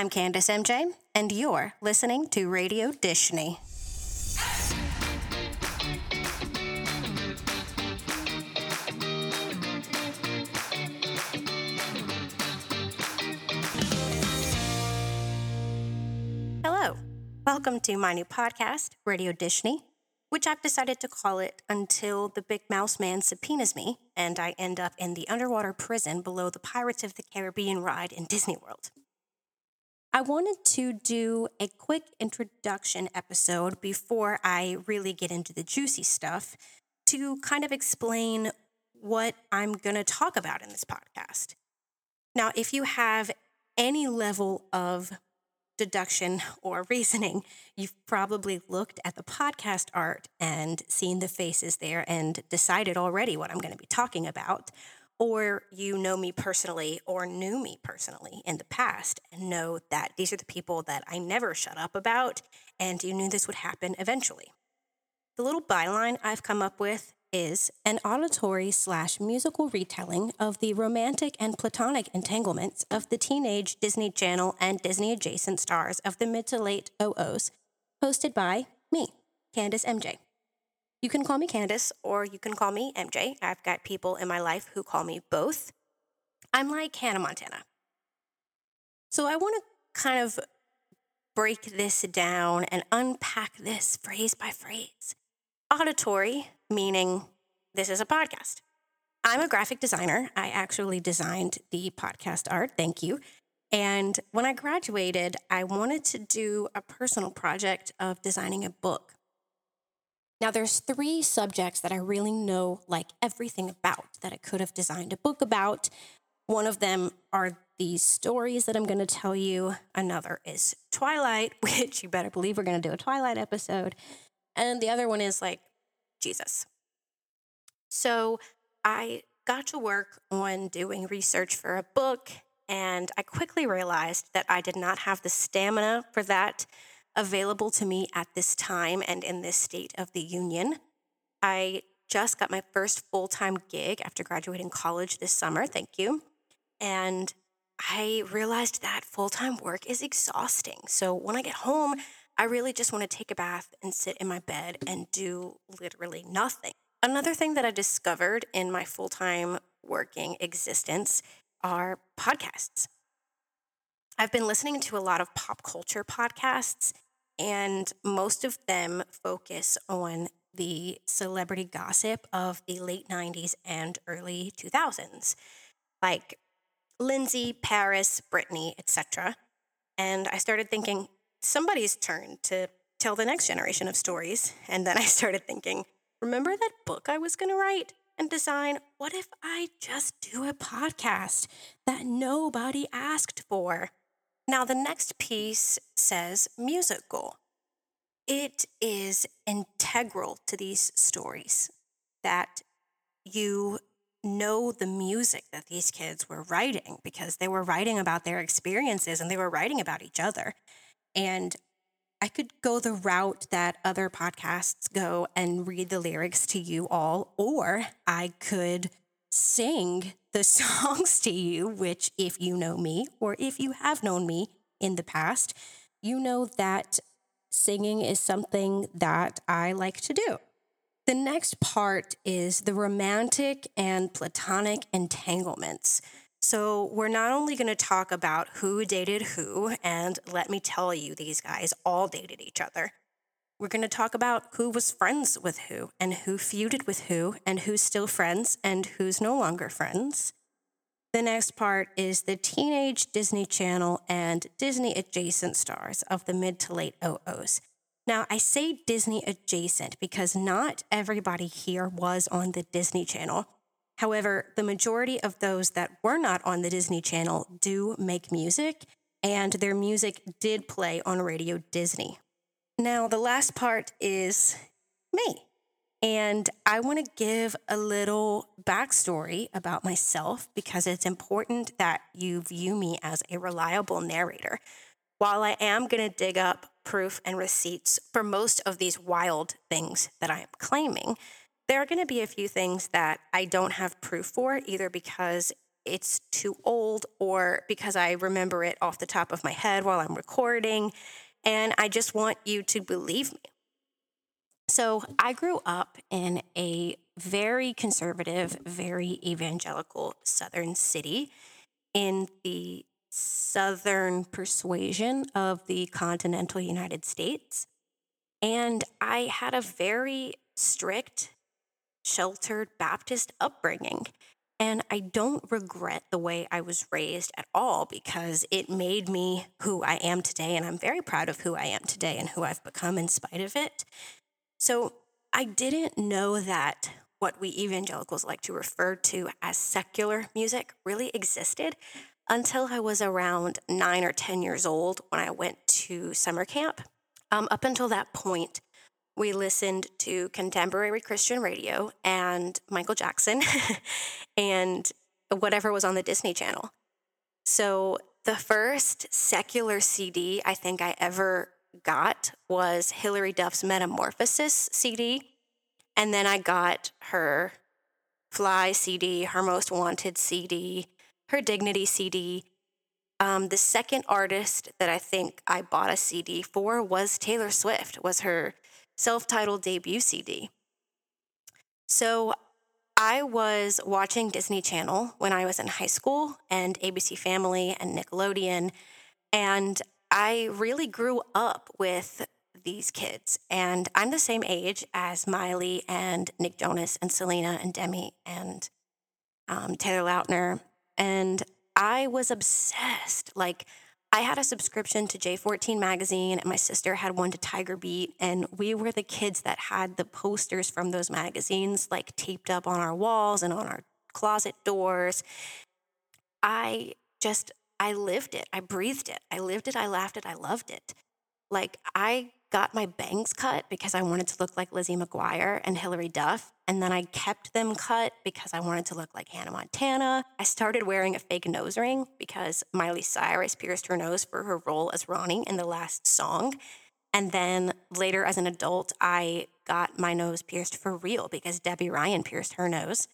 I'm Candace MJ, and you're listening to Radio Disney. Hello, welcome to my new podcast, Radio Disney, which I've decided to call it until the Big Mouse Man subpoenas me and I end up in the underwater prison below the Pirates of the Caribbean ride in Disney World. I wanted to do a quick introduction episode before I really get into the juicy stuff to kind of explain what I'm going to talk about in this podcast. Now, if you have any level of deduction or reasoning, you've probably looked at the podcast art and seen the faces there and decided already what I'm going to be talking about or you know me personally or knew me personally in the past and know that these are the people that I never shut up about, and you knew this would happen eventually. The little byline I've come up with is an auditory slash musical retelling of the romantic and platonic entanglements of the teenage Disney Channel and Disney adjacent stars of the mid to late oh OOs, hosted by me, Candace MJ. You can call me Candace or you can call me MJ. I've got people in my life who call me both. I'm like Hannah Montana. So I want to kind of break this down and unpack this phrase by phrase. Auditory, meaning this is a podcast. I'm a graphic designer. I actually designed the podcast art. Thank you. And when I graduated, I wanted to do a personal project of designing a book. Now, there's three subjects that I really know like everything about that I could have designed a book about. One of them are these stories that I'm going to tell you. Another is Twilight, which you better believe we're going to do a Twilight episode. And the other one is like Jesus. So I got to work on doing research for a book, and I quickly realized that I did not have the stamina for that available to me at this time and in this state of the union. I just got my first full time gig after graduating college this summer. Thank you. And I realized that full time work is exhausting. So when I get home, I really just want to take a bath and sit in my bed and do literally nothing. Another thing that I discovered in my full time working existence are podcasts. I've been listening to a lot of pop culture podcasts, and most of them focus on the celebrity gossip of the late 90s and early 2000s, like Lindsay, Paris, Britney, etc. And I started thinking, somebody's turn to tell the next generation of stories. And then I started thinking, remember that book I was going to write and design? What if I just do a podcast that nobody asked for? Now, the next piece says musical. It is integral to these stories that you know the music that these kids were writing because they were writing about their experiences and they were writing about each other. And I could go the route that other podcasts go and read the lyrics to you all, or I could sing the songs to you, which, if you know me or if you have known me in the past, you know that singing is something that I like to do. The next part is the romantic and platonic entanglements. So, we're not only going to talk about who dated who, and let me tell you, these guys all dated each other. We're going to talk about who was friends with who and who feuded with who and who's still friends and who's no longer friends. The next part is the teenage Disney Channel and Disney adjacent stars of the mid to late oh OOs. Now, I say Disney adjacent because not everybody here was on the Disney Channel. However, the majority of those that were not on the Disney Channel do make music, and their music did play on Radio Disney. Now, the last part is me. And I want to give a little backstory about myself because it's important that you view me as a reliable narrator. While I am going to dig up proof and receipts for most of these wild things that I am claiming, there are going to be a few things that I don't have proof for, either because it's too old or because I remember it off the top of my head while I'm recording. And I just want you to believe me. So I grew up in a very conservative, very evangelical southern city in the southern persuasion of the continental United States. And I had a very strict, sheltered Baptist upbringing. And I don't regret the way I was raised at all because it made me who I am today. And I'm very proud of who I am today and who I've become in spite of it. So I didn't know that what we evangelicals like to refer to as secular music really existed until I was around nine or 10 years old when I went to summer camp. Um, up until that point, we listened to contemporary Christian radio and Michael Jackson and whatever was on the Disney Channel. So the first secular CD I think I ever got was Hilary Duff's Metamorphosis CD. And then I got her Fly CD, her Most Wanted CD, her Dignity CD. Um, the second artist that I think I bought a CD for was Taylor Swift, was her self-titled debut CD. So I was watching Disney Channel when I was in high school and ABC Family and Nickelodeon. And I really grew up with these kids. And I'm the same age as Miley and Nick Jonas and Selena and Demi and um, Taylor Lautner. And I was obsessed. Like, I had a subscription to J14 magazine, and my sister had one to Tiger Beat. And we were the kids that had the posters from those magazines, like taped up on our walls and on our closet doors. I just I lived it. I breathed it. I lived it. I laughed it. I loved it. Like I got my bangs cut because I wanted to look like Lizzie McGuire and Hilary Duff. And then I kept them cut because I wanted to look like Hannah Montana. I started wearing a fake nose ring because Miley Cyrus pierced her nose for her role as Ronnie in the last song. And then later as an adult, I got my nose pierced for real because Debby Ryan pierced her nose.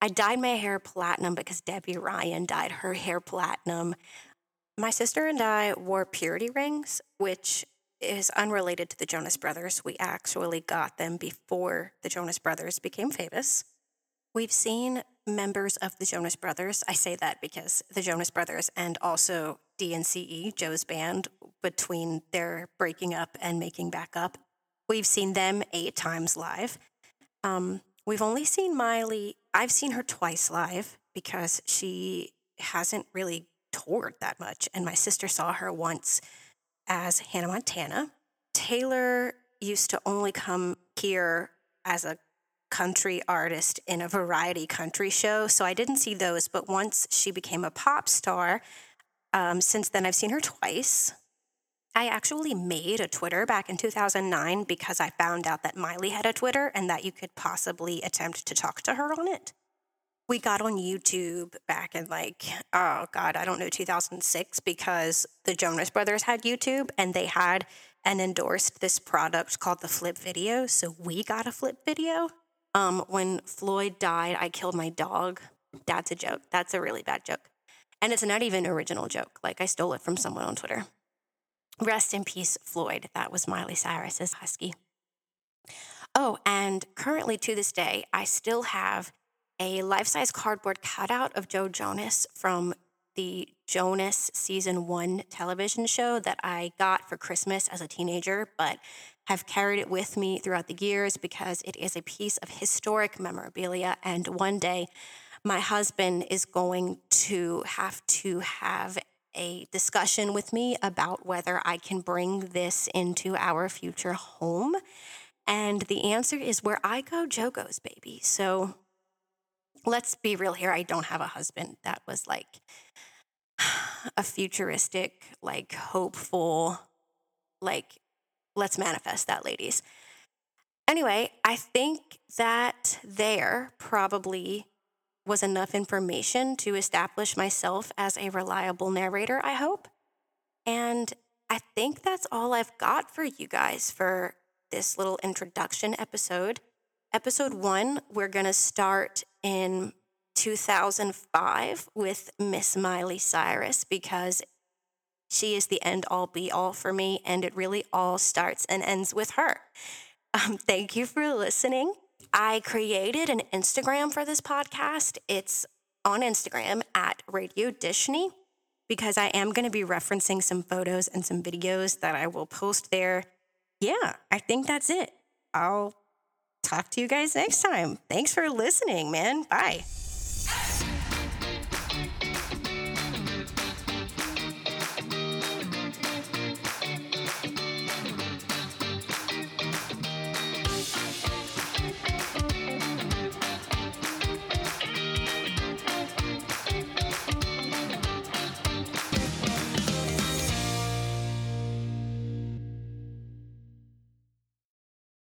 I dyed my hair platinum because Debby Ryan dyed her hair platinum. My sister and I wore purity rings, which is unrelated to the Jonas Brothers. We actually got them before the Jonas Brothers became famous. We've seen members of the Jonas Brothers. I say that because the Jonas Brothers and also DNCE, Joe's band, between their breaking up and making back up, we've seen them eight times live. Um, we've only seen Miley I've seen her twice live because she hasn't really toured that much. And my sister saw her once as Hannah Montana. Taylor used to only come here as a country artist in a variety country show. So I didn't see those. But once she became a pop star, um, since then I've seen her twice. I actually made a Twitter back in 2009 because I found out that Miley had a Twitter and that you could possibly attempt to talk to her on it. We got on YouTube back in like, oh God, I don't know, 2006 because the Jonas Brothers had YouTube and they had and endorsed this product called the Flip Video. So we got a Flip Video. Um, when Floyd died, I killed my dog. That's a joke. That's a really bad joke. And it's not even an original joke. Like I stole it from someone on Twitter. Rest in peace, Floyd. That was Miley Cyrus's husky. Oh, and currently to this day, I still have a life size cardboard cutout of Joe Jonas from the Jonas season one television show that I got for Christmas as a teenager, but have carried it with me throughout the years because it is a piece of historic memorabilia. And one day, my husband is going to have to have a discussion with me about whether I can bring this into our future home. And the answer is where I go, Joe goes, baby. So let's be real here. I don't have a husband that was like a futuristic, like hopeful, like, let's manifest that, ladies. Anyway, I think that there probably was enough information to establish myself as a reliable narrator, I hope. And I think that's all I've got for you guys for this little introduction episode. Episode one, we're going to start in 2005 with Miss Miley Cyrus because she is the end all be all for me, and it really all starts and ends with her. Um, thank you for listening. I created an Instagram for this podcast. It's on Instagram at Radio Disney because I am going to be referencing some photos and some videos that I will post there. Yeah, I think that's it. I'll talk to you guys next time. Thanks for listening, man. Bye.